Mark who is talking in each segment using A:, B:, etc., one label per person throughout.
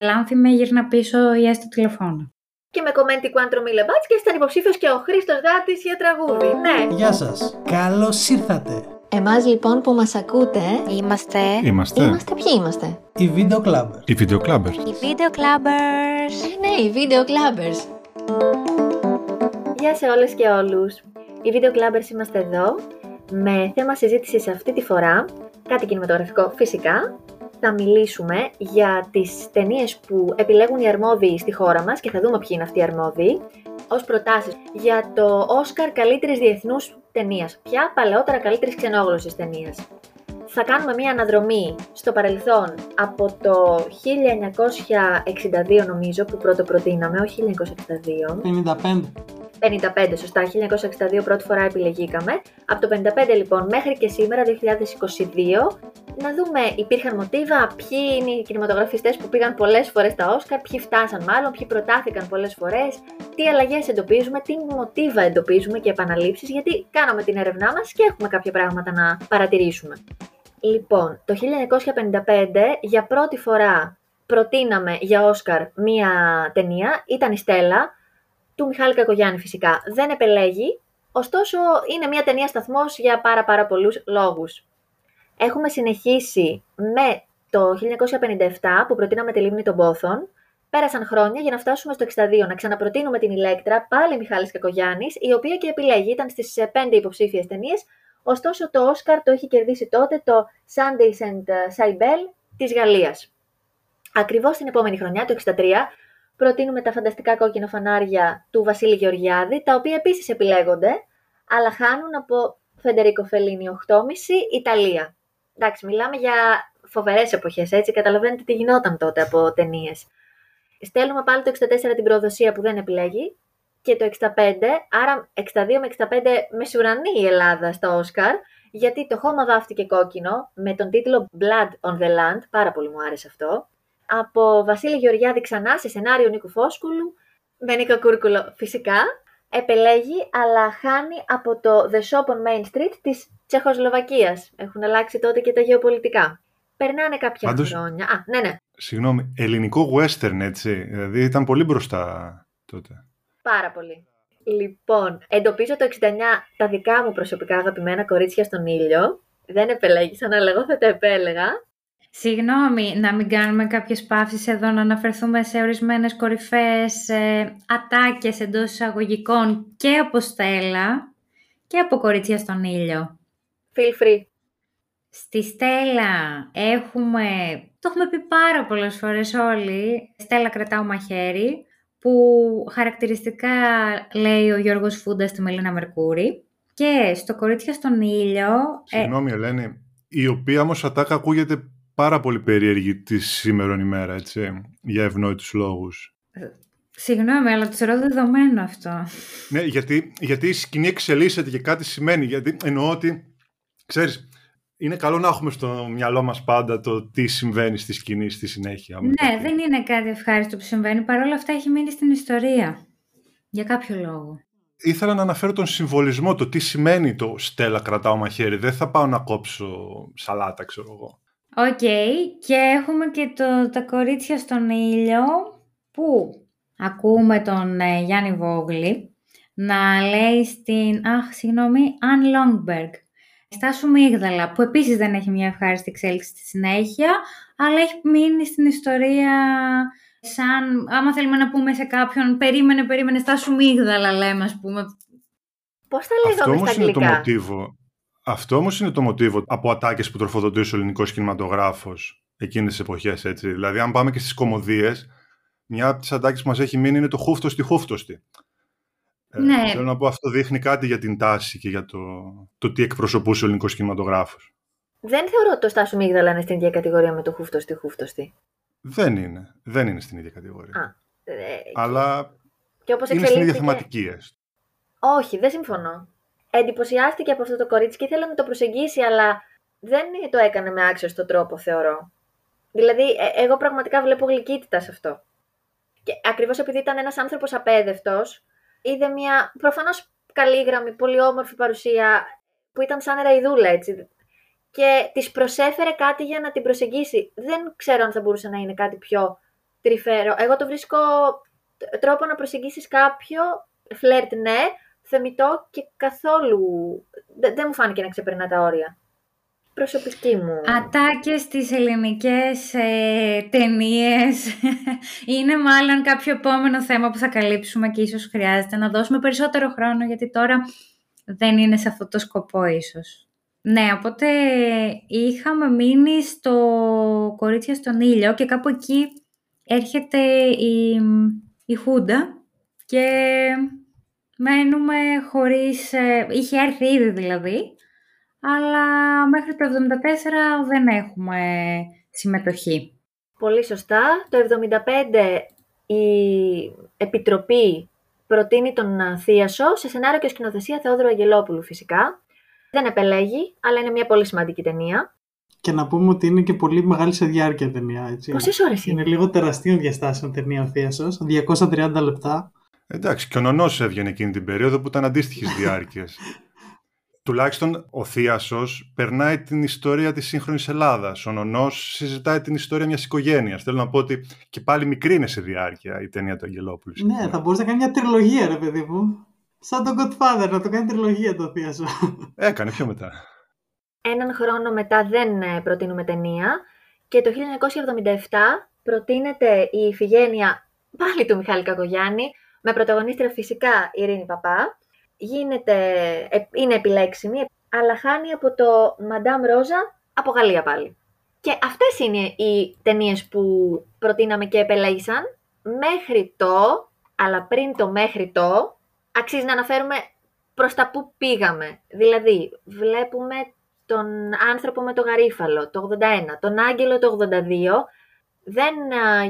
A: Λάνθη με γύρνα πίσω ή έστω τηλεφώνο.
B: Και με κομμέντι Quantro Mille και ήταν υποψήφιος και ο Χρήστος Γάτη για τραγούδι. Ναι.
C: Γεια σας. Καλώς ήρθατε.
D: Εμάς λοιπόν που μας ακούτε,
A: Είμαστε
E: Είμαστε.
D: είμαστε; Ποιοι είμαστε;
C: Οι Video Clubbers.
E: Οι βιντεοκλάμπερ.
A: οι Video Clubbers.
D: Ε, ναι, οι Video Clubbers.
B: Γεια σε όλες και όλους. Οι Video Clubbers είμαστε εδώ με θέμα συζήτησης αυτή τη φορά, κάτι κινηματογραφικό φυσικά. Θα μιλήσουμε για τις ταινίες που επιλέγουν οι αρμόδιοι στη χώρα μας και θα δούμε ποιοι είναι αυτοί οι αρμόδιοι ως προτάσεις για το Όσκαρ καλύτερης διεθνούς ταινίας. Ποια παλαιότερα καλύτερης ξενόγλωσσης ταινίας. Θα κάνουμε μία αναδρομή στο παρελθόν από το 1962 νομίζω που πρώτο προτείναμε, όχι 1962.
C: 55.
B: 55, σωστά, 1962 πρώτη φορά επιλεγήκαμε. Από το 55 λοιπόν μέχρι και σήμερα, 2022, να δούμε υπήρχαν μοτίβα, ποιοι είναι οι κινηματογραφιστές που πήγαν πολλές φορές στα Όσκαρ, ποιοι φτάσαν μάλλον, ποιοι προτάθηκαν πολλές φορές, τι αλλαγές εντοπίζουμε, τι μοτίβα εντοπίζουμε και επαναλήψεις, γιατί κάναμε την έρευνά μας και έχουμε κάποια πράγματα να παρατηρήσουμε. Λοιπόν, το 1955 για πρώτη φορά προτείναμε για Όσκαρ μία ταινία, ήταν η Στέλλα, του Μιχάλη Κακογιάννη φυσικά. Δεν επελέγει, ωστόσο είναι μια ταινία σταθμός για πάρα πάρα πολλούς λόγους. Έχουμε συνεχίσει με το 1957 που προτείναμε τη Λίμνη των Πόθων. Πέρασαν χρόνια για να φτάσουμε στο 62, να ξαναπροτείνουμε την Ηλέκτρα, πάλι Μιχάλης Κακογιάννης, η οποία και επιλέγει, ήταν στις 5 υποψήφιες ταινίες, ωστόσο το Όσκαρ το έχει κερδίσει τότε το Sundays and Cybele της Γαλλίας. Ακριβώς την επόμενη χρονιά, το 63, προτείνουμε τα φανταστικά κόκκινα φανάρια του Βασίλη Γεωργιάδη, τα οποία επίσης επιλέγονται, αλλά χάνουν από Φεντερίκο Φελίνη 8,5 Ιταλία. Εντάξει, μιλάμε για φοβερές εποχές, έτσι, καταλαβαίνετε τι γινόταν τότε από ταινίες. Στέλνουμε πάλι το 64 την προδοσία που δεν επιλέγει και το 65, άρα 62 με 65 μεσουρανή η Ελλάδα στα Όσκαρ, γιατί το χώμα βάφτηκε κόκκινο με τον τίτλο Blood on the Land, πάρα πολύ μου άρεσε αυτό, από Βασίλη Γεωργιάδη ξανά σε σενάριο Νίκου Φόσκουλου, με Νίκο Κούρκουλο φυσικά, επελέγει αλλά χάνει από το The Shop on Main Street της Τσεχοσλοβακίας. Έχουν αλλάξει τότε και τα γεωπολιτικά. Περνάνε κάποια
E: Πάντως-
B: χρόνια. Α, ναι, ναι,
E: Συγγνώμη, ελληνικό western έτσι. Δηλαδή ήταν πολύ μπροστά τότε.
B: πάρα πολύ. Λοιπόν, εντοπίζω το 69 τα δικά μου προσωπικά αγαπημένα κορίτσια στον ήλιο. Δεν επελέγησαν, αλλά εγώ θα τα επέλεγα.
A: Συγγνώμη, να μην κάνουμε κάποιες παύσεις εδώ, να αναφερθούμε σε ορισμένες κορυφαίες ε, ατάκες εντός εισαγωγικών και από Στέλλα και από κορίτσια στον ήλιο.
B: Feel free.
A: Στη Στέλλα έχουμε, το έχουμε πει πάρα πολλές φορές όλοι, Στέλλα κρατάω μαχαίρι, που χαρακτηριστικά λέει ο Γιώργος Φούντας στη Μελίνα Μερκούρη. Και στο κορίτσια στον ήλιο, ε,
E: Συγγνώμη, Ελένη, η οποία όμως ατάκα ακούγεται πάρα πολύ περίεργη τη σήμερον ημέρα, έτσι, για ευνόητους λόγους.
A: συγγνώμη, αλλά το θεωρώ δεδομένο αυτό.
E: Ναι, γιατί, γιατί η σκηνή εξελίσσεται και κάτι σημαίνει. Γιατί εννοώ ότι, ξέρεις, είναι καλό να έχουμε στο μυαλό μας πάντα το τι συμβαίνει στη σκηνή στη συνέχεια. με
A: Ναι,
E: κάτι.
A: δεν είναι κάτι ευχάριστο που συμβαίνει. Παρ' όλα αυτά έχει μείνει στην ιστορία. Για κάποιο λόγο.
E: Ήθελα να αναφέρω τον συμβολισμό, το τι σημαίνει το «Στέλλα κρατάω μαχαίρι». Δεν θα πάω να κόψω σαλάτα, ξέρω εγώ.
A: Οκ, και έχουμε και το, τα κορίτσια στον ήλιο που ακούμε τον ε, Γιάννη Βόγλη να λέει στην, αχ, συγγνώμη, Αν Λόνμπεργκ. Στάσου Μύγδαλα, που επίσης δεν έχει μια ευχάριστη εξέλιξη στη συνέχεια, αλλά έχει μείνει στην ιστορία σαν, άμα θέλουμε να πούμε σε κάποιον, περίμενε, περίμενε, στάσου Μίγδαλα, λέμε, ας πούμε.
B: Πώς τα
E: Αυτό
B: λέγαμε στα
E: όμως είναι το
B: αγγλικά;
E: μοτίβο. Αυτό όμως είναι το μοτίβο από ατάκες που τροφοδοτήσει ο ελληνικός κινηματογράφος εκείνες τις εποχές, έτσι. Δηλαδή, αν πάμε και στις κομμωδίες, μια από τις ατάκες που μας έχει μείνει είναι το χούφτωστη χούφτωστη. Ε,
A: Ναι.
E: Θέλω να πω, αυτό δείχνει κάτι για την τάση και για το, το τι εκπροσωπούσε ο ελληνικός κινηματογράφος.
B: Δεν θεωρώ ότι το Στάσου Μίγδαλα είναι στην ίδια κατηγορία με το χούφτοστη χούφτοστη.
E: Δεν είναι. Δεν είναι στην ίδια κατηγορία.
B: Α, ε,
E: Αλλά
B: και όπως
E: είναι στην ίδια
B: εξελίχθηκε...
E: θεματική έστω.
B: Όχι, δεν συμφωνώ. Εντυπωσιάστηκε από αυτό το κορίτσι και ήθελε να το προσεγγίσει, αλλά δεν το έκανε με άξιο τρόπο, θεωρώ. Δηλαδή, ε, εγώ πραγματικά βλέπω γλυκύτητα σε αυτό. Και ακριβώς επειδή ήταν ένας άνθρωπος απέδευτος, είδε μια προφανώς καλή πολύ όμορφη παρουσία που ήταν σαν ραϊδούλα, έτσι. Και της προσέφερε κάτι για να την προσεγγίσει. Δεν ξέρω αν θα μπορούσε να είναι κάτι πιο. τρυφερό. Εγώ το βρίσκω τρόπο να προσεγγίσεις κάποιο, φλερτ ναι, θεμητό και καθόλου δεν, δεν μου φάνηκε να ξεπερνά τα όρια. Προσωπική μου.
A: Ατάκες στις ελληνικές ε, ταινίες είναι μάλλον κάποιο επόμενο θέμα που θα καλύψουμε και ίσως χρειάζεται να δώσουμε περισσότερο χρόνο γιατί τώρα δεν είναι σε αυτό το σκοπό ίσως. Ναι, οπότε είχαμε μείνει στο κορίτσια στον ήλιο και κάπου εκεί έρχεται η, η Χούντα και μένουμε χωρίς... Ε, είχε έρθει ήδη δηλαδή, αλλά μέχρι το 74 δεν έχουμε συμμετοχή.
B: Πολύ σωστά. Το 75 η Επιτροπή προτείνει τον Θίασο σε σενάριο και σκηνοθεσία Θεόδωρου Αγγελόπουλου φυσικά. Δεν επελέγει, αλλά είναι μια πολύ σημαντική ταινία.
C: Και να πούμε ότι είναι και πολύ μεγάλη σε διάρκεια ταινία. Έτσι.
B: Πόσες ώρες είναι;
C: Είναι λίγο τεραστίων διαστάσεων ταινία ο Θίασο. 230 λεπτά.
E: Εντάξει, και ο Νονός έβγαινε εκείνη την περίοδο που ήταν αντίστοιχης διάρκειας. Τουλάχιστον ο Θίασο περνάει την ιστορία της σύγχρονης Ελλάδας. Ο Νονός συζητάει την ιστορία μιας οικογένειας. Θέλω να πω ότι και πάλι μικρή είναι σε διάρκεια η ταινία του Αγγελόπουλου.
C: Ναι, θα μπορούσε να κάνει μια τριλογία, ρε παιδί μου. Σαν τον Godfather, να το κάνει τριλογία το Θίασο.
E: Έκανε πιο μετά.
B: Έναν χρόνο μετά δεν ε, προτείνουμε ταινία και το 1977 προτείνεται η Ιφηγένεια πάλι του Μιχάλη Κακογιάννη με πρωταγωνίστρια φυσικά η Ειρήνη Παπά. Γίνεται, ε, είναι επιλέξιμη, αλλά χάνει από το Madame Rosa από Γαλλία πάλι. Και αυτές είναι οι ταινίες που προτείναμε και επελέγησαν. Μέχρι το, αλλά πριν το μέχρι το, αξίζει να αναφέρουμε προς τα που πήγαμε. Δηλαδή, βλέπουμε τον άνθρωπο με το γαρίφαλο το 81, τον άγγελο το 82, δεν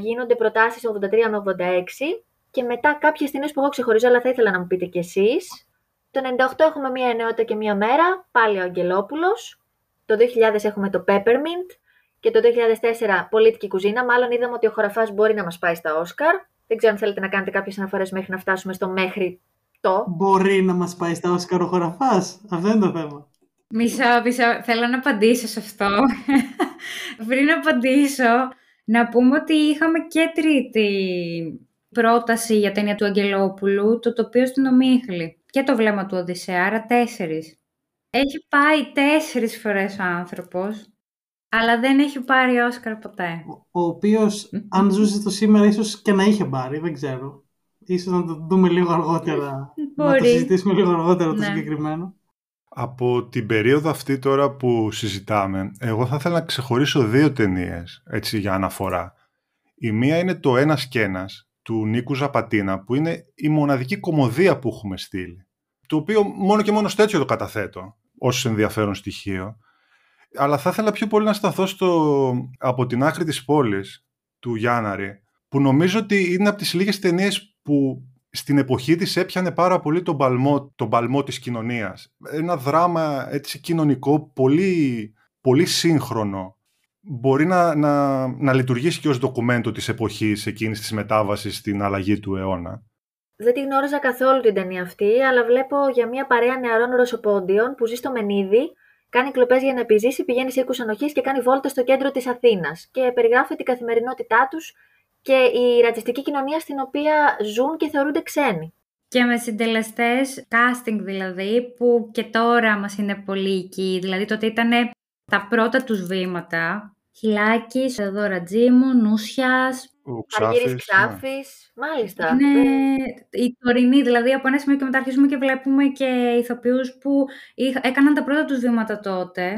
B: γίνονται προτάσεις 83 με 86 και μετά κάποιες ταινίες που εγώ ξεχωρίζω, αλλά θα ήθελα να μου πείτε κι εσείς. Το 98 έχουμε μία ενότητα και μία μέρα, πάλι ο Αγγελόπουλος. Το 2000 έχουμε το Peppermint και το 2004 Πολίτικη Κουζίνα. Μάλλον είδαμε ότι ο χωραφάς μπορεί να μας πάει στα Όσκαρ. Δεν ξέρω αν θέλετε να κάνετε κάποιες αναφορές μέχρι να φτάσουμε στο μέχρι το.
C: Μπορεί να μας πάει στα Όσκαρ ο χωραφάς. Αυτό είναι το θέμα.
A: Μισό, μισό. Θέλω να απαντήσω σε αυτό. Πριν απαντήσω, να πούμε ότι είχαμε και τρίτη πρόταση για ταινία του Αγγελόπουλου, το τοπίο στην Ομίχλη. Και το βλέμμα του Οδυσσέα, άρα τέσσερις. Έχει πάει τέσσερις φορές ο άνθρωπος, αλλά δεν έχει πάρει Όσκαρ ποτέ.
C: Ο οποίος, αν ζούσε το σήμερα, ίσως και να είχε πάρει, δεν ξέρω. Ίσως να το δούμε λίγο αργότερα. Να το συζητήσουμε λίγο αργότερα το
A: Ναι.
C: συγκεκριμένο.
E: Από την περίοδο αυτή τώρα που συζητάμε, εγώ θα ήθελα να ξεχωρίσω δύο ταινίες έτσι για αναφορά. Η μία είναι το «Ένας και ένας» του Νίκου Ζαπατίνα, που είναι η μοναδική κομμωδία που έχουμε στείλει. Το οποίο μόνο και μόνο στο έτσι το καταθέτω, ως ενδιαφέρον στοιχείο. Αλλά θα ήθελα πιο πολύ να σταθώ στο «Από την άκρη της πόλης» του Γιάνναρη, που νομίζω ότι είναι από τις λίγες ταινίες που στην εποχή της έπιανε πάρα πολύ τον παλμό, τον παλμό της κοινωνίας. Ένα δράμα έτσι κοινωνικό πολύ, πολύ σύγχρονο. Μπορεί να, να, να λειτουργήσει και ως ντοκουμέντο της εποχής εκείνης της μετάβασης στην αλλαγή του αιώνα.
B: Δεν τη γνώριζα καθόλου την ταινία αυτή, αλλά βλέπω για μια παρέα νεαρών ρωσοπόντιων που ζει στο Μενίδη, κάνει κλοπές για να επιζήσει, πηγαίνει σε οίκους ανοχής και κάνει βόλτα στο κέντρο της Αθήνας και περιγράφει την καθημερινότητά τους και η ρατσιστική κοινωνία στην οποία ζουν και θεωρούνται ξένοι.
A: Και με συντελεστές, casting δηλαδή, που και τώρα μας είναι πολύ εκεί. Δηλαδή τότε ήταν τα πρώτα τους βήματα. Χιλάκης, Θεοδόρα Τζίμου, Νούσιας.
E: Ο
B: Αργύρης
E: Ξάφης, ναι.
B: Ξάφης, μάλιστα.
A: Είναι
B: Ε,
A: η τωρινή, δηλαδή από ένα σημείο και μετά αρχίζουμε και βλέπουμε και ηθοποιούς που είχα- έκαναν τα πρώτα τους βήματα τότε.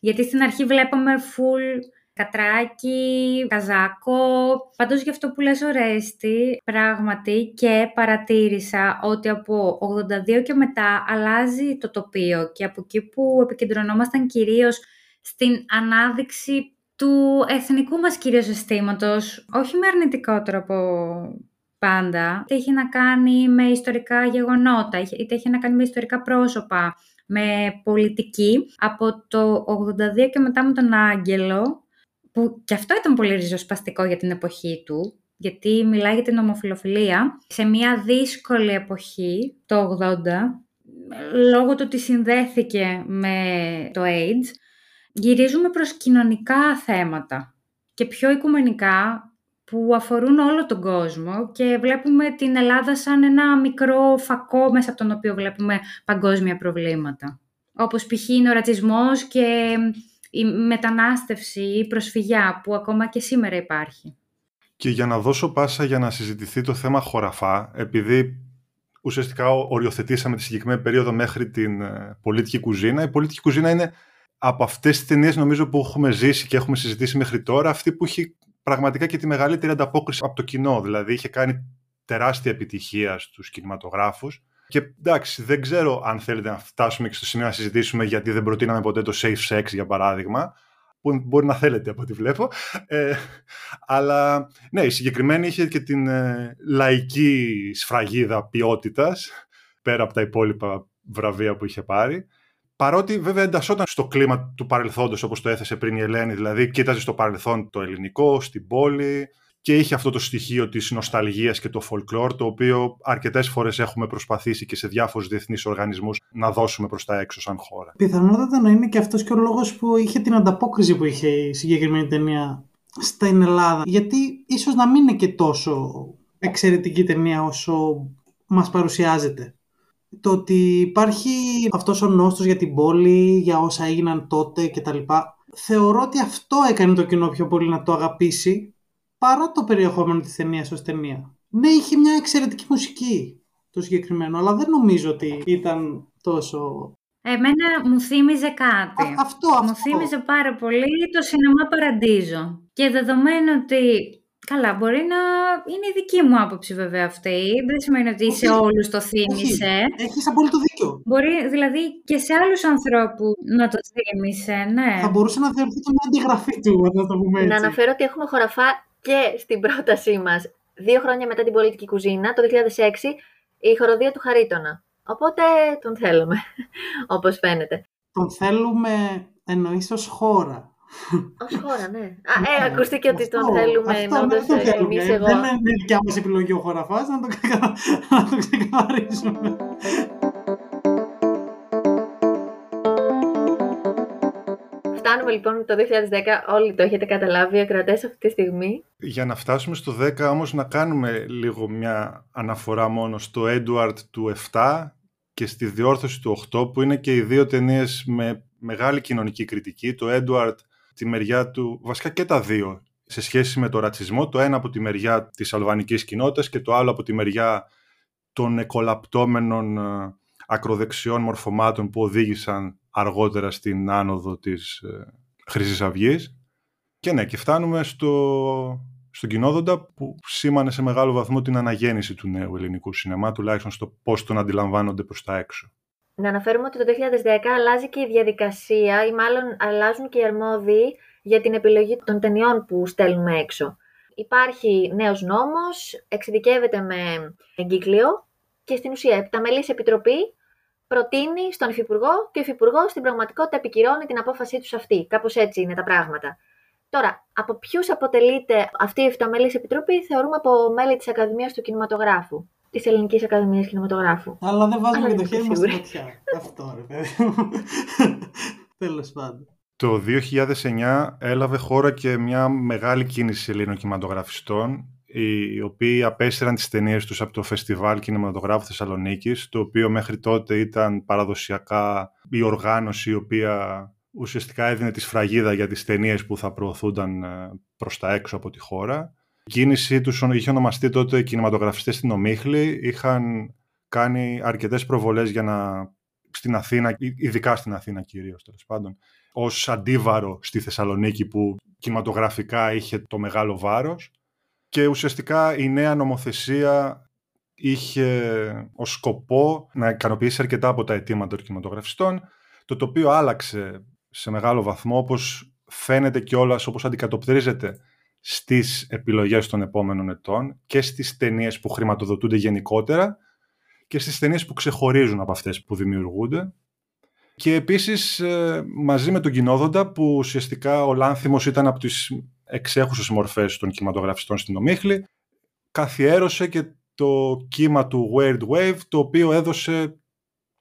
A: Γιατί στην αρχή βλέπαμε full Κατράκι, Καζάκο. Πάντως γι' αυτό που λες ο Ρέστη, πράγματι και παρατήρησα ότι από 82 και μετά αλλάζει το τοπίο και από εκεί που επικεντρωνόμασταν κυρίως στην ανάδειξη του εθνικού μας κυρίως αισθήματος, όχι με αρνητικό τρόπο πάντα, είτε έχει να κάνει με ιστορικά γεγονότα, είτε έχει να κάνει με ιστορικά πρόσωπα, με πολιτική. Από το 82 και μετά με τον Άγγελο, που και αυτό ήταν πολύ ριζοσπαστικό για την εποχή του, γιατί μιλάει για την ομοφιλοφιλία, σε μια δύσκολη εποχή, το 80, λόγω του ότι συνδέθηκε με το AIDS, γυρίζουμε προς κοινωνικά θέματα και πιο οικουμενικά που αφορούν όλο τον κόσμο και βλέπουμε την Ελλάδα σαν ένα μικρό φακό μέσα από τον οποίο βλέπουμε παγκόσμια προβλήματα. Όπως π.χ. είναι ο ρατσισμός και η μετανάστευση, η προσφυγιά που ακόμα και σήμερα υπάρχει.
E: Και για να δώσω πάσα για να συζητηθεί το θέμα χωραφά, επειδή ουσιαστικά οριοθετήσαμε τη συγκεκριμένη περίοδο μέχρι την ε, πολιτική κουζίνα, η πολιτική κουζίνα είναι από αυτές τις ταινίες νομίζω που έχουμε ζήσει και έχουμε συζητήσει μέχρι τώρα, αυτή που έχει πραγματικά και τη μεγαλύτερη ανταπόκριση από το κοινό. Δηλαδή είχε κάνει τεράστια επιτυχία στους κινηματογράφους. Και εντάξει, δεν ξέρω αν θέλετε να φτάσουμε και στο σημείο να συζητήσουμε γιατί δεν προτείναμε ποτέ το safe sex, για παράδειγμα, που μπορεί να θέλετε από ό,τι βλέπω. Ε, αλλά ναι, η συγκεκριμένη είχε και την ε, λαϊκή σφραγίδα ποιότητας, πέρα από τα υπόλοιπα βραβεία που είχε πάρει. Παρότι βέβαια εντασσόταν στο κλίμα του παρελθόντος όπως το έθεσε πριν η Ελένη, δηλαδή κοίταζε στο παρελθόν το ελληνικό, στην πόλη και είχε αυτό το στοιχείο της νοσταλγίας και το folklore το οποίο αρκετές φορές έχουμε προσπαθήσει και σε διάφορους διεθνείς οργανισμούς να δώσουμε προς τα έξω σαν χώρα.
C: Πιθανότατα να είναι και αυτός και ο λόγος που είχε την ανταπόκριση που είχε η συγκεκριμένη ταινία στην Ελλάδα. Γιατί ίσως να μην είναι και τόσο εξαιρετική ταινία όσο μας παρουσιάζεται το ότι υπάρχει αυτός ο νόστος για την πόλη, για όσα έγιναν τότε κτλ. Θεωρώ ότι αυτό έκανε το κοινό πιο πολύ να το αγαπήσει παρά το περιεχόμενο της ταινίας ως ταινία. Ναι, είχε μια εξαιρετική μουσική το συγκεκριμένο, αλλά δεν νομίζω ότι ήταν τόσο...
A: Εμένα μου θύμιζε κάτι.
C: Α, αυτό, αυτό.
A: Μου θύμιζε πάρα πολύ το σινεμά Παραντίζο. Και δεδομένου ότι Καλά, μπορεί να είναι η δική μου άποψη βέβαια αυτή. Δεν σημαίνει ότι σε όλους το θύμισε.
C: Έχεις απόλυτο δίκιο.
A: Μπορεί δηλαδή και σε άλλους ανθρώπους να το θύμισε, ναι.
C: Θα μπορούσε να θεωρηθεί και μια αντιγραφή του, να το πούμε έτσι.
B: Να αναφέρω ότι έχουμε χωραφά και στην πρότασή μας. Δύο χρόνια μετά την πολιτική κουζίνα, το 2006, η χοροδία του Χαρίτονα. Οπότε τον θέλουμε, όπως φαίνεται.
C: Τον θέλουμε εννοείς ως χώρα.
B: Ω χώρα, ναι. Α, ε, ακούστηκε ότι τον θέλουμε εννοώντα εμείς εγώ.
C: Δεν είναι δικιά μα επιλογή ο χωραφά, να το, να το ξεκαθαρίσουμε.
B: Φτάνουμε λοιπόν το 2010, όλοι το έχετε καταλάβει, ακρατές αυτή τη στιγμή.
E: Για να φτάσουμε στο 10 όμως να κάνουμε λίγο μια αναφορά μόνο στο Edward του 7 και στη διόρθωση του 8 που είναι και οι δύο ταινίες με μεγάλη κοινωνική κριτική. Το Edward τη μεριά του, βασικά και τα δύο, σε σχέση με το ρατσισμό, το ένα από τη μεριά της αλβανικής κοινότητας και το άλλο από τη μεριά των εκολαπτώμενων ε, ακροδεξιών μορφωμάτων που οδήγησαν αργότερα στην άνοδο της ε, Χρυσής Αυγής. Και ναι, και φτάνουμε στο, στον κοινόδοντα που σήμανε σε μεγάλο βαθμό την αναγέννηση του νέου ελληνικού σινεμά, τουλάχιστον στο πώς τον αντιλαμβάνονται προς τα έξω.
B: Να αναφέρουμε ότι το 2010 αλλάζει και η διαδικασία ή μάλλον αλλάζουν και οι αρμόδιοι για την επιλογή των ταινιών που στέλνουμε έξω. Υπάρχει νέος νόμος, εξειδικεύεται με εγκύκλιο και στην ουσία επταμελής επιτροπή προτείνει στον Υφυπουργό και ο Υφυπουργός στην πραγματικότητα επικυρώνει την απόφασή τους αυτή. Κάπως έτσι είναι τα πράγματα. Τώρα, από ποιους αποτελείται αυτή η επταμελή επιτροπή, θεωρούμε από μέλη της Ακαδημίας του Κινηματογράφου της Ελληνικής Ακαδημίας Κινηματογράφου.
C: Αλλά δεν βάζουμε και το χέρι μας στη φωτιά. Αυτό ρε παιδί μου. Τέλος πάντων.
E: Το 2009 έλαβε χώρα και μια μεγάλη κίνηση Ελλήνων κινηματογραφιστών οι οποίοι απέστηραν τις ταινίες τους από το Φεστιβάλ Κινηματογράφου Θεσσαλονίκης το οποίο μέχρι τότε ήταν παραδοσιακά η οργάνωση η οποία ουσιαστικά έδινε τη σφραγίδα για τις ταινίες που θα προωθούνταν ε, προς τα έξω από τη χώρα η κίνησή τους είχε ονομαστεί τότε κινηματογραφιστές στην Ομίχλη. Είχαν κάνει αρκετές προβολές για να, στην Αθήνα, ειδικά στην Αθήνα κυρίως τέλος πάντων, ως αντίβαρο στη Θεσσαλονίκη που κινηματογραφικά είχε το μεγάλο βάρος. Και ουσιαστικά η νέα νομοθεσία είχε ως σκοπό να ικανοποιήσει αρκετά από τα αιτήματα των κινηματογραφιστών, το οποίο άλλαξε σε μεγάλο βαθμό, όπως φαίνεται κιόλας όπως αντικατοπτρίζεται στις επιλογές των επόμενων ετών και στις ταινίες που χρηματοδοτούνται γενικότερα και στις ταινίες που ξεχωρίζουν από αυτές που δημιουργούνται. Και επίσης ε, μαζί με τον κοινόδοντα που ουσιαστικά ο Λάνθιμος ήταν από τις εξέχουσες μορφές των κινηματογραφιστών στην Ομίχλη καθιέρωσε και το κύμα του Weird Wave το οποίο έδωσε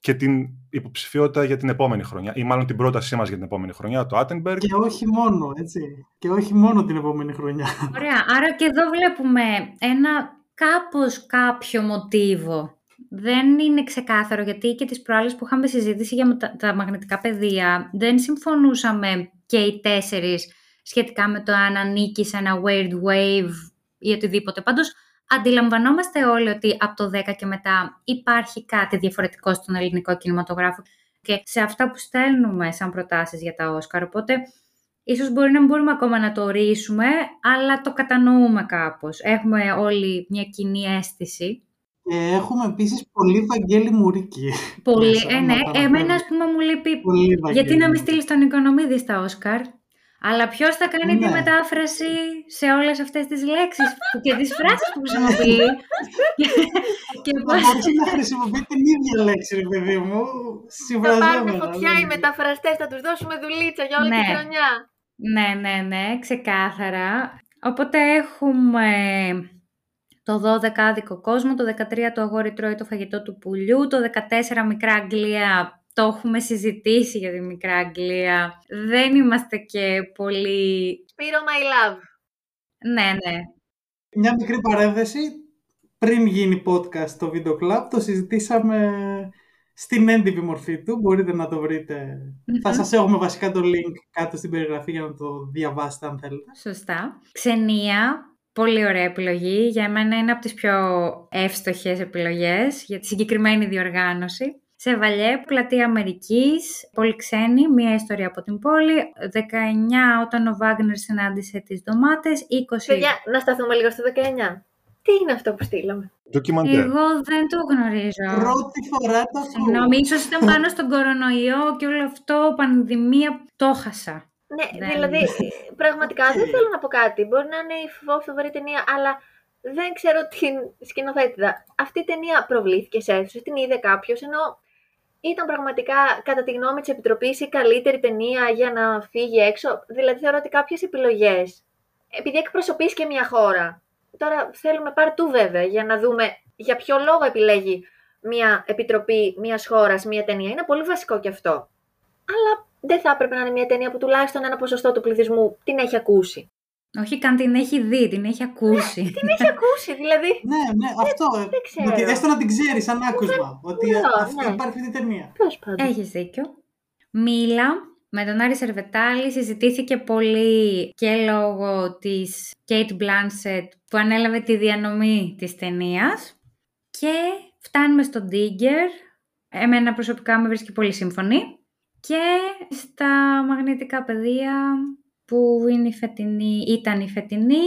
E: και την υποψηφιότητα για την επόμενη χρονιά, ή μάλλον την πρότασή μας για την επόμενη χρονιά, το Άτενμπεργκ.
C: Και όχι μόνο, έτσι. Και όχι μόνο την επόμενη χρονιά.
A: Ωραία, άρα και εδώ βλέπουμε ένα κάπως κάποιο μοτίβο. Δεν είναι ξεκάθαρο, γιατί και τις προάλλες που είχαμε συζήτηση για τα, τα μαγνητικά πεδία, δεν συμφωνούσαμε και οι τέσσερις σχετικά με το αν ανήκει σε ένα weird wave ή οτιδήποτε. Πάντως, αντιλαμβανόμαστε όλοι ότι από το 10 και μετά υπάρχει κάτι διαφορετικό στον ελληνικό κινηματογράφο και σε αυτά που στέλνουμε σαν προτάσεις για τα Όσκαρ. Οπότε, ίσως μπορεί να μην μπορούμε ακόμα να το ορίσουμε, αλλά το κατανοούμε κάπως. Έχουμε όλοι μια κοινή αίσθηση.
C: Και έχουμε επίσης πολύ Βαγγέλη Μουρίκη.
A: Πολύ,
C: Μέσα,
A: ε, ναι.
C: να τα
A: Εμένα, ας πούμε, μου λείπει...
C: Πολύ
A: Γιατί
C: Βαγγέλη.
A: να μην στείλεις τον Οικονομίδη στα Όσκαρ; Αλλά ποιος θα κάνει τη
C: Ναι.
A: μετάφραση σε όλες αυτές τις λέξεις που- και τις φράσεις που χρησιμοποιεί; και, και
C: Θα
A: πώς...
C: μπορούσε να χρησιμοποιεί την ίδια λέξη, ρε παιδί μου.
B: Θα πάρουν
C: Συμφραζόμενα.
B: φωτιά
C: ναι.
B: οι μεταφραστές, θα τους δώσουμε δουλίτσα για όλη
A: Ναι.
B: τη χρονιά.
A: Ναι, ναι, ναι, ξεκάθαρα. Οπότε έχουμε το 12 άδικο κόσμο, το 13 το αγόρι τρώει το φαγητό του πουλιού, το 14 μικρά Αγγλία, το έχουμε συζητήσει για τη μικρά Αγγλία. Δεν είμαστε και πολύ...
B: Σπύρο my love.
A: Ναι, ναι,
C: Μια μικρή παρένθεση. Πριν γίνει podcast στο Video Club, το συζητήσαμε στην έντυπη μορφή του. Μπορείτε να το βρείτε. Θα σας έχουμε βασικά το link κάτω στην περιγραφή για να το διαβάσετε αν θέλετε.
A: Σωστά. Ξενία, πολύ ωραία επιλογή. Για μένα είναι από τις πιο εύστοχες επιλογές για τη συγκεκριμένη διοργάνωση. Σε Βαλιέ, πλατεία Αμερικής, πολύ ξένη, μία ιστορία από την πόλη. 19 όταν ο Βάγνερ συνάντησε τις ντομάτες. 20...
B: Παιδιά, να σταθούμε λίγο στο 19. Τι είναι αυτό που στείλαμε;
E: Ντοκιμαντέρ.
A: Εγώ δεν το γνωρίζω.
C: Πρώτη φορά το ακούω.
A: Συγγνώμη, ίσως ήταν πάνω στον κορονοϊό και όλο αυτό, πανδημία, το χάσα.
B: Ναι,
A: Δεν-
B: δηλαδή, πραγματικά δεν θέλω να πω κάτι. Μπορεί να είναι η φοβ- φοβερή ταινία, αλλά δεν ξέρω την σκηνοθέτηδα. Αυτή η ταινία προβλήθηκε σε αίθουσες, την είδε κάποιος, ενώ ήταν πραγματικά, κατά τη γνώμη της Επιτροπής, η καλύτερη ταινία για να φύγει έξω. Δηλαδή, θεωρώ ότι κάποιες επιλογές, επειδή εκπροσωπείς και μια χώρα, τώρα θέλουμε πάρτου βέβαια, για να δούμε για ποιο λόγο επιλέγει μια επιτροπή μιας χώρας, μια ταινία. Είναι πολύ βασικό και αυτό. Αλλά δεν θα έπρεπε να είναι μια ταινία που τουλάχιστον ένα ποσοστό του πληθυσμού την έχει ακούσει.
A: Όχι καν την έχει δει, την έχει ακούσει.
B: Την έχει ακούσει, δηλαδή.
C: Ναι, ναι, αυτό. ε,
B: δεν ξέρω.
C: Ότι έστω να την ξέρεις σαν άκουσμα. Ότι
B: ναι,
C: αυτή,
B: ναι.
C: υπάρχει αυτή η ταινία.
B: Τέλος πάντων.
A: Έχεις δίκιο. Μίλα με τον Άρη Σερβετάλη συζητήθηκε πολύ και λόγω της Kate Blanchett που ανέλαβε τη διανομή της ταινίας. και φτάνουμε στο Digger. Εμένα προσωπικά με βρίσκει πολύ σύμφωνη. Και στα μαγνητικά πεδία που είναι η φετινή, ήταν η φετινή,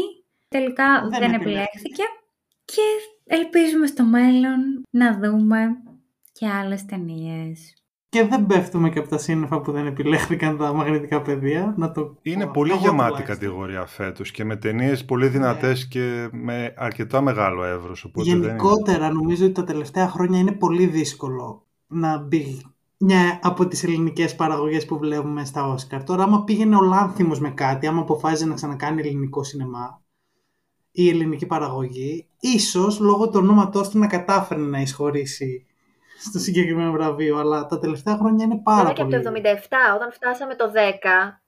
A: τελικά
C: Δεν
A: δεν,
C: επιλέχθηκε.
A: επιλέχθηκε. Και ελπίζουμε στο μέλλον να δούμε και άλλες ταινίες.
C: Και δεν πέφτουμε και από τα σύννεφα που δεν επιλέχθηκαν τα μαγνητικά πεδία. Να το
E: Είναι
C: πω.
E: πολύ
C: Εγώ
E: γεμάτη
C: τουλάχιστον.
E: κατηγορία φέτος και με ταινίες πολύ δυνατές και με αρκετά μεγάλο εύρος. Οπότε δεν είναι...
C: Γενικότερα νομίζω ότι τα τελευταία χρόνια είναι πολύ δύσκολο να μπει μια από τις ελληνικές παραγωγές που βλέπουμε στα Όσκαρ. Τώρα άμα πήγαινε ο Λάνθιμος με κάτι, άμα αποφάσιζε να ξανακάνει ελληνικό σινεμά ή ελληνική παραγωγή, ίσως λόγω του ονόματός του να κατάφερε να εισχωρήσει στο συγκεκριμένο βραβείο, αλλά τα τελευταία χρόνια είναι πάρα
B: Βέβαια και
C: πολύ...
B: από το 77, όταν φτάσαμε το 10,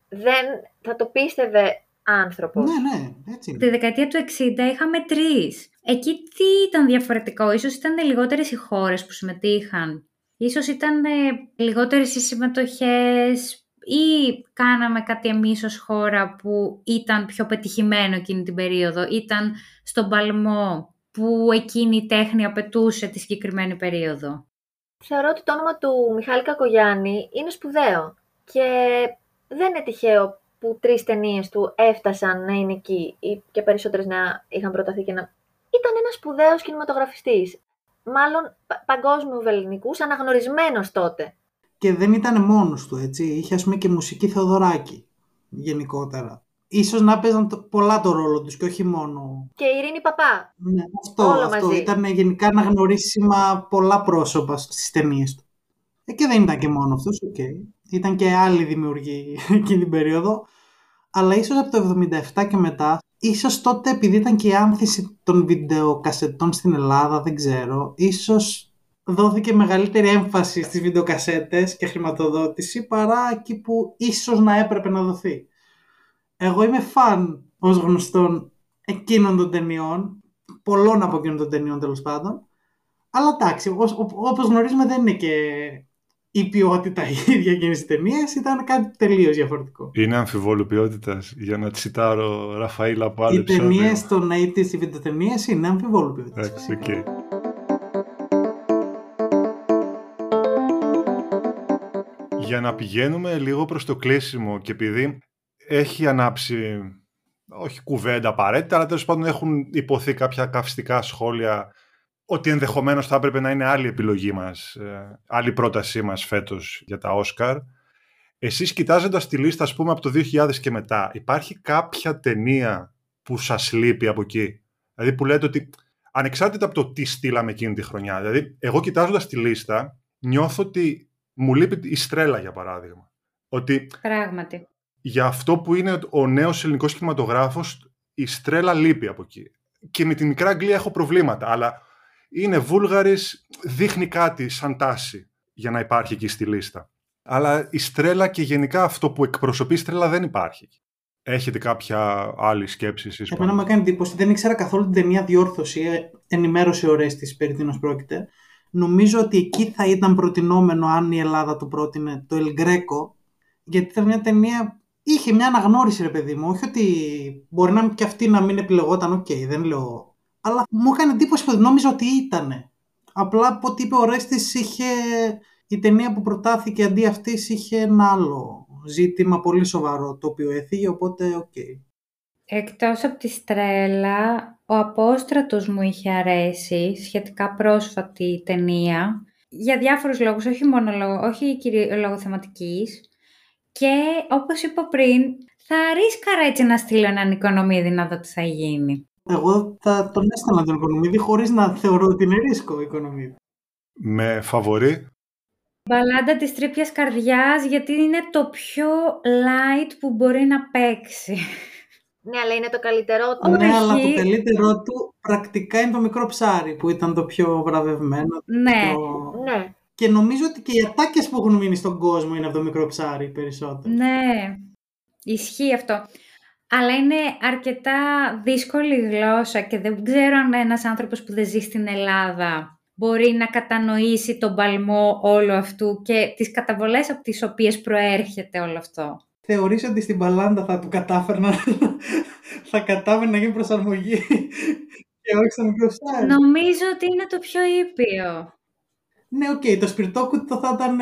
B: δεν θα το πίστευε άνθρωπος.
C: Ναι, ναι, έτσι είναι.
A: Τη δεκαετία του 60 είχαμε τρεις. Εκεί τι ήταν διαφορετικό, ίσως ήταν λιγότερες οι χώρες που συμμετείχαν. Ίσως ήταν ε, λιγότερες οι συμμετοχές ή κάναμε κάτι εμείς ως χώρα που ήταν πιο πετυχημένο εκείνη την περίοδο. Ήταν στον παλμό που εκείνη η τέχνη απαιτούσε τη συγκεκριμένη περίοδο.
B: Θεωρώ ότι το όνομα του Μιχάλη Κακογιάννη είναι σπουδαίο και δεν είναι τυχαίο που τρεις ταινίες του έφτασαν να είναι εκεί ή και περισσότερες να είχαν προταθεί και να... Ήταν ένας σπουδαίος κινηματογραφιστής. Μάλλον πα- παγκόσμιου βεληνικούς, αναγνωρισμένος τότε.
C: Και δεν ήταν μόνος του, έτσι. Είχε ας πούμε και μουσική Θεοδωράκη, γενικότερα. Ίσως να παίζαν το- πολλά το ρόλο τους και όχι μόνο...
B: Και η Ειρήνη Παπά.
C: Ναι, αυτό,
B: Όλο
C: αυτό.
B: μαζί.
C: Ήταν γενικά αναγνωρίσιμα πολλά πρόσωπα στις ταινίες του. Ε, και δεν ήταν και μόνο αυτός, οκ. Ήταν και άλλοι δημιουργοί εκείνη την περίοδο. Αλλά ίσως από το 77 και μετά, ίσως τότε επειδή ήταν και η άνθηση των βιντεοκασετών στην Ελλάδα, δεν ξέρω, ίσως δόθηκε μεγαλύτερη έμφαση στις βιντεοκασέτες και χρηματοδότηση παρά εκεί που ίσως να έπρεπε να δοθεί. Εγώ είμαι φαν ως γνωστόν εκείνων των ταινιών, πολλών από εκείνων των ταινιών τέλος πάντων, αλλά εντάξει, όπως, όπως γνωρίζουμε δεν είναι και η ποιότητα η ίδια εκείνη της ταινίας, ήταν κάτι τελείως διαφορετικό.
E: Είναι αμφιβόλου ποιότητας για να τσιτάρω Ραφαήλ από άλλο
C: Οι ταινίες των 80s, οι βιντεοταινίες είναι αμφιβόλου ποιότητας.
E: Εντάξει, OK. Okay. Για να πηγαίνουμε λίγο προς το κλείσιμο και επειδή έχει ανάψει, όχι κουβέντα απαραίτητα, αλλά τέλος πάντων έχουν υποθεί κάποια καυστικά σχόλια ότι ενδεχομένως θα έπρεπε να είναι άλλη επιλογή μας, ε, άλλη πρότασή μας φέτος για τα Όσκαρ. Εσείς κοιτάζοντας τη λίστα, ας πούμε, από το 2000 και μετά, υπάρχει κάποια ταινία που σας λείπει από εκεί; Δηλαδή που λέτε ότι ανεξάρτητα από το τι στείλαμε εκείνη τη χρονιά. Δηλαδή, εγώ κοιτάζοντας τη λίστα, νιώθω ότι μου λείπει η Στρέλα, για παράδειγμα. Ότι
A: Πράγματι.
E: για αυτό που είναι ο νέος ελληνικός κινηματογράφος, η Στρέλα λείπει από εκεί. Και με τη Μικρά Αγγλία έχω προβλήματα, αλλά είναι Βούλγαρης, δείχνει κάτι σαν τάση για να υπάρχει εκεί στη λίστα. Αλλά η Στρέλα και γενικά αυτό που εκπροσωπεί η Στρέλα δεν υπάρχει. Έχετε κάποια άλλη σκέψη εσείς
C: Εμένα μου έκανε εντύπωση, δεν ήξερα καθόλου την ταινία διόρθωση, ε, ενημέρωσε ο Ρέστης περί τίνος πρόκειται. Νομίζω ότι εκεί θα ήταν προτεινόμενο αν η Ελλάδα το πρότεινε το El Greco, γιατί ήταν μια ταινία, είχε μια αναγνώριση ρε παιδί μου, όχι ότι μπορεί να και αυτή να μην επιλεγόταν, OK, okay, δεν λέω αλλά μου έκανε εντύπωση που νόμιζα ότι ήταν. Απλά από ό,τι είπε ο Ρέστης είχε η ταινία που προτάθηκε αντί αυτής είχε ένα άλλο ζήτημα πολύ σοβαρό το οποίο έφυγε, οπότε OK. Okay.
A: Εκτός από τη Στρέλλα, ο Απόστρατος μου είχε αρέσει, σχετικά πρόσφατη ταινία, για διάφορους λόγους, όχι μόνο λόγω, όχι λόγω θεματικής. Και όπως είπα πριν, θα ρίσκαρα έτσι να στείλω έναν οικονομίδι να δω τι θα γίνει.
C: Εγώ θα τον έστελνα τον Οικονομίδη χωρίς να θεωρώ ότι είναι ρίσκο ο Οικονομίδης.
E: Με φαβορή.
A: Μπαλάντα της τρίπιας καρδιάς γιατί είναι το πιο light που μπορεί να παίξει.
B: Ναι, αλλά είναι το καλύτερό του.
C: Ναι, αλλά το καλύτερό του πρακτικά είναι το μικρό ψάρι που ήταν το πιο βραβευμένο.
A: Ναι.
C: Το...
B: ναι.
C: Και νομίζω ότι και οι ατάκες που έχουν μείνει στον κόσμο είναι από το μικρό ψάρι περισσότερο.
A: Ναι, ισχύει αυτό αλλά είναι αρκετά δύσκολη γλώσσα και δεν ξέρω αν ένας άνθρωπος που δεν ζει στην Ελλάδα μπορεί να κατανοήσει τον παλμό όλου αυτού και τις καταβολές από τις οποίες προέρχεται όλο αυτό.
C: Θεωρείς ότι στην Μπαλάντα θα του κατάφερνα, θα κατάφερνα να γίνει προσαρμογή και όχι στο μικρό
A: Νομίζω ότι είναι το πιο ήπιο.
C: Ναι, OK, okay, το σπιρτόκουτο θα ήταν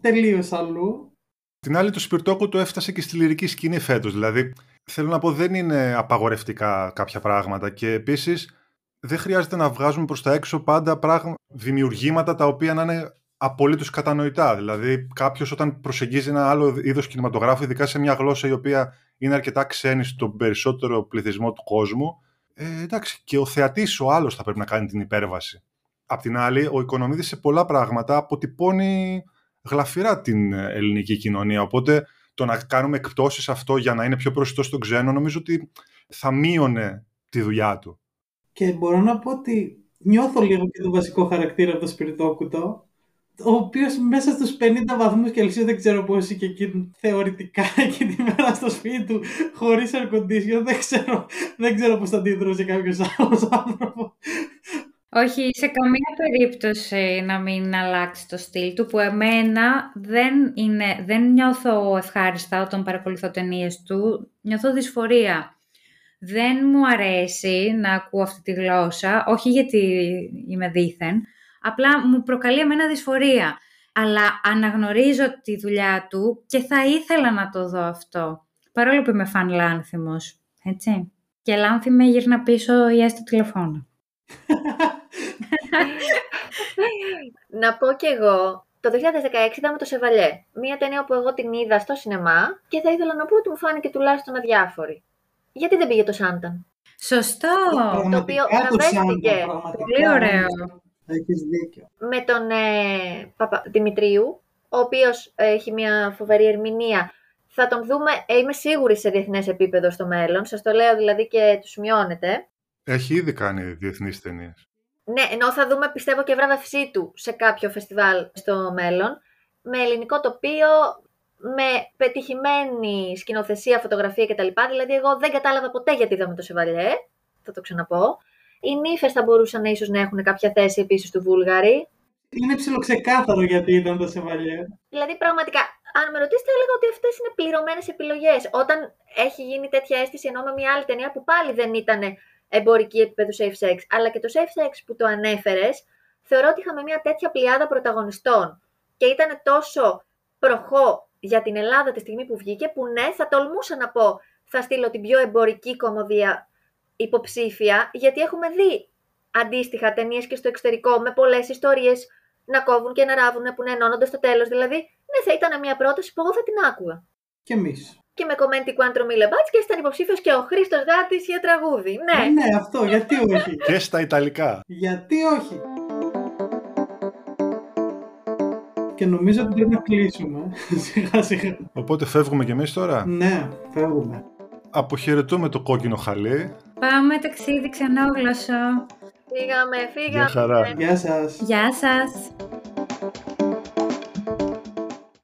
C: τελείως αλλού.
E: Την άλλη, το σπιρτόκουτο έφτασε και στη λυρική σκηνή φέτος. Δηλαδή, θέλω να πω δεν είναι απαγορευτικά κάποια πράγματα και επίσης δεν χρειάζεται να βγάζουμε προς τα έξω πάντα πράγμα, δημιουργήματα τα οποία να είναι απολύτως κατανοητά. Δηλαδή κάποιος όταν προσεγγίζει ένα άλλο είδος κινηματογράφου, ειδικά σε μια γλώσσα η οποία είναι αρκετά ξένη στον περισσότερο πληθυσμό του κόσμου, ε, εντάξει, και ο θεατής ο άλλος θα πρέπει να κάνει την υπέρβαση. Απ' την άλλη, ο Οικονομίδης σε πολλά πράγματα αποτυπώνει γλαφυρά την ελληνική κοινωνία, οπότε το να κάνουμε εκπτώσεις αυτό για να είναι πιο προσιτός στον ξένο, νομίζω ότι θα μείωνε τη δουλειά του.
C: Και μπορώ να πω ότι νιώθω λίγο και το βασικό χαρακτήρα από το Σπιρτόκουτο, ο οποίος μέσα στους 50 βαθμούς Κελσίου δεν ξέρω πώς και εκεί θεωρητικά εκείνη τη μέρα στο σπίτι του χωρίς air condition δεν ξέρω, δεν ξέρω πώς θα αντιδρούσε κάποιος άλλος άνθρωπος.
A: Όχι, σε καμία περίπτωση να μην αλλάξει το στυλ του, που εμένα δεν, είναι, δεν νιώθω ευχάριστα όταν παρακολουθώ ταινίες του, νιώθω δυσφορία. Δεν μου αρέσει να ακούω αυτή τη γλώσσα, όχι γιατί είμαι δίθεν, απλά μου προκαλεί εμένα δυσφορία. Αλλά αναγνωρίζω τη δουλειά του και θα ήθελα να το δω αυτό, παρόλο που είμαι φαν λάνθιμος, έτσι. Και λάνθιμο γύρνα πίσω ή έστω τηλεφώνο.
B: να πω κι εγώ, το 2016 είδαμε το Σεβαλιέ. Μία ταινία που εγώ την είδα στο σινεμά και θα ήθελα να πω ότι μου φάνηκε τουλάχιστον αδιάφορη. Γιατί δεν πήγε το Σάνταν.
A: Σωστό.
B: Το οποίο αναβέστηκε.
A: Πολύ ωραίο.
C: Έχεις δίκιο.
B: Με τον ε, Παπα, Δημητρίου, ο οποίος έχει μια φοβερή ερμηνεία. Θα τον δούμε, ε, είμαι σίγουρη, σε διεθνές επίπεδο στο μέλλον. Σας το λέω δηλαδή και τους σημειώνετε.
E: Έχει ήδη κάνει διεθνείς ταινίες.
B: Ναι, ενώ θα δούμε πιστεύω και βράβευσή του σε κάποιο φεστιβάλ στο μέλλον. Με ελληνικό τοπίο, με πετυχημένη σκηνοθεσία, φωτογραφία κτλ. Δηλαδή, εγώ δεν κατάλαβα ποτέ γιατί είδαμε το Σεβαλιέ. Θα το ξαναπώ. Οι νύφες θα μπορούσαν ίσως να έχουν κάποια θέση επίσης του Βούλγαρη.
C: Είναι ψιλοξεκάθαρο γιατί ήταν το Σεβαλιέ.
B: Δηλαδή, πραγματικά, αν με ρωτήσετε, έλεγα ότι αυτές είναι πληρωμένες επιλογές. Όταν έχει γίνει τέτοια αίσθηση, ενώ με μια άλλη ταινία που πάλι δεν ήταν εμπορική επίπεδου safe sex, αλλά και το safe sex που το ανέφερες, θεωρώ ότι είχαμε μια τέτοια πλειάδα πρωταγωνιστών και ήταν τόσο προχώ για την Ελλάδα τη στιγμή που βγήκε, που ναι, θα τολμούσα να πω, θα στείλω την πιο εμπορική κομμωδία υποψήφια, γιατί έχουμε δει αντίστοιχα ταινίες και στο εξωτερικό με πολλές ιστορίες να κόβουν και να ράβουν που να ενώνονται στο τέλος. Δηλαδή, ναι, θα ήταν μια πρόταση που εγώ θα την άκουγα.
C: Και εμείς.
B: Και με κομμέντι Quantro Mille Bats και ήταν υποψήφιος και ο Χρήστος Δάτη για τραγούδι. Ναι.
C: ναι, αυτό, γιατί όχι;
E: και στα Ιταλικά.
C: γιατί όχι; Και νομίζω ότι πρέπει να κλείσουμε. σιγά σιγά.
E: Οπότε φεύγουμε κι εμείς τώρα;
C: Ναι, φεύγουμε.
E: Αποχαιρετούμε το κόκκινο χαλί.
A: Πάμε ταξίδι ξανόγλωσσο.
B: Φύγαμε, φύγαμε.
E: Γεια χαρά.
C: Γεια σας.
A: Γεια σας.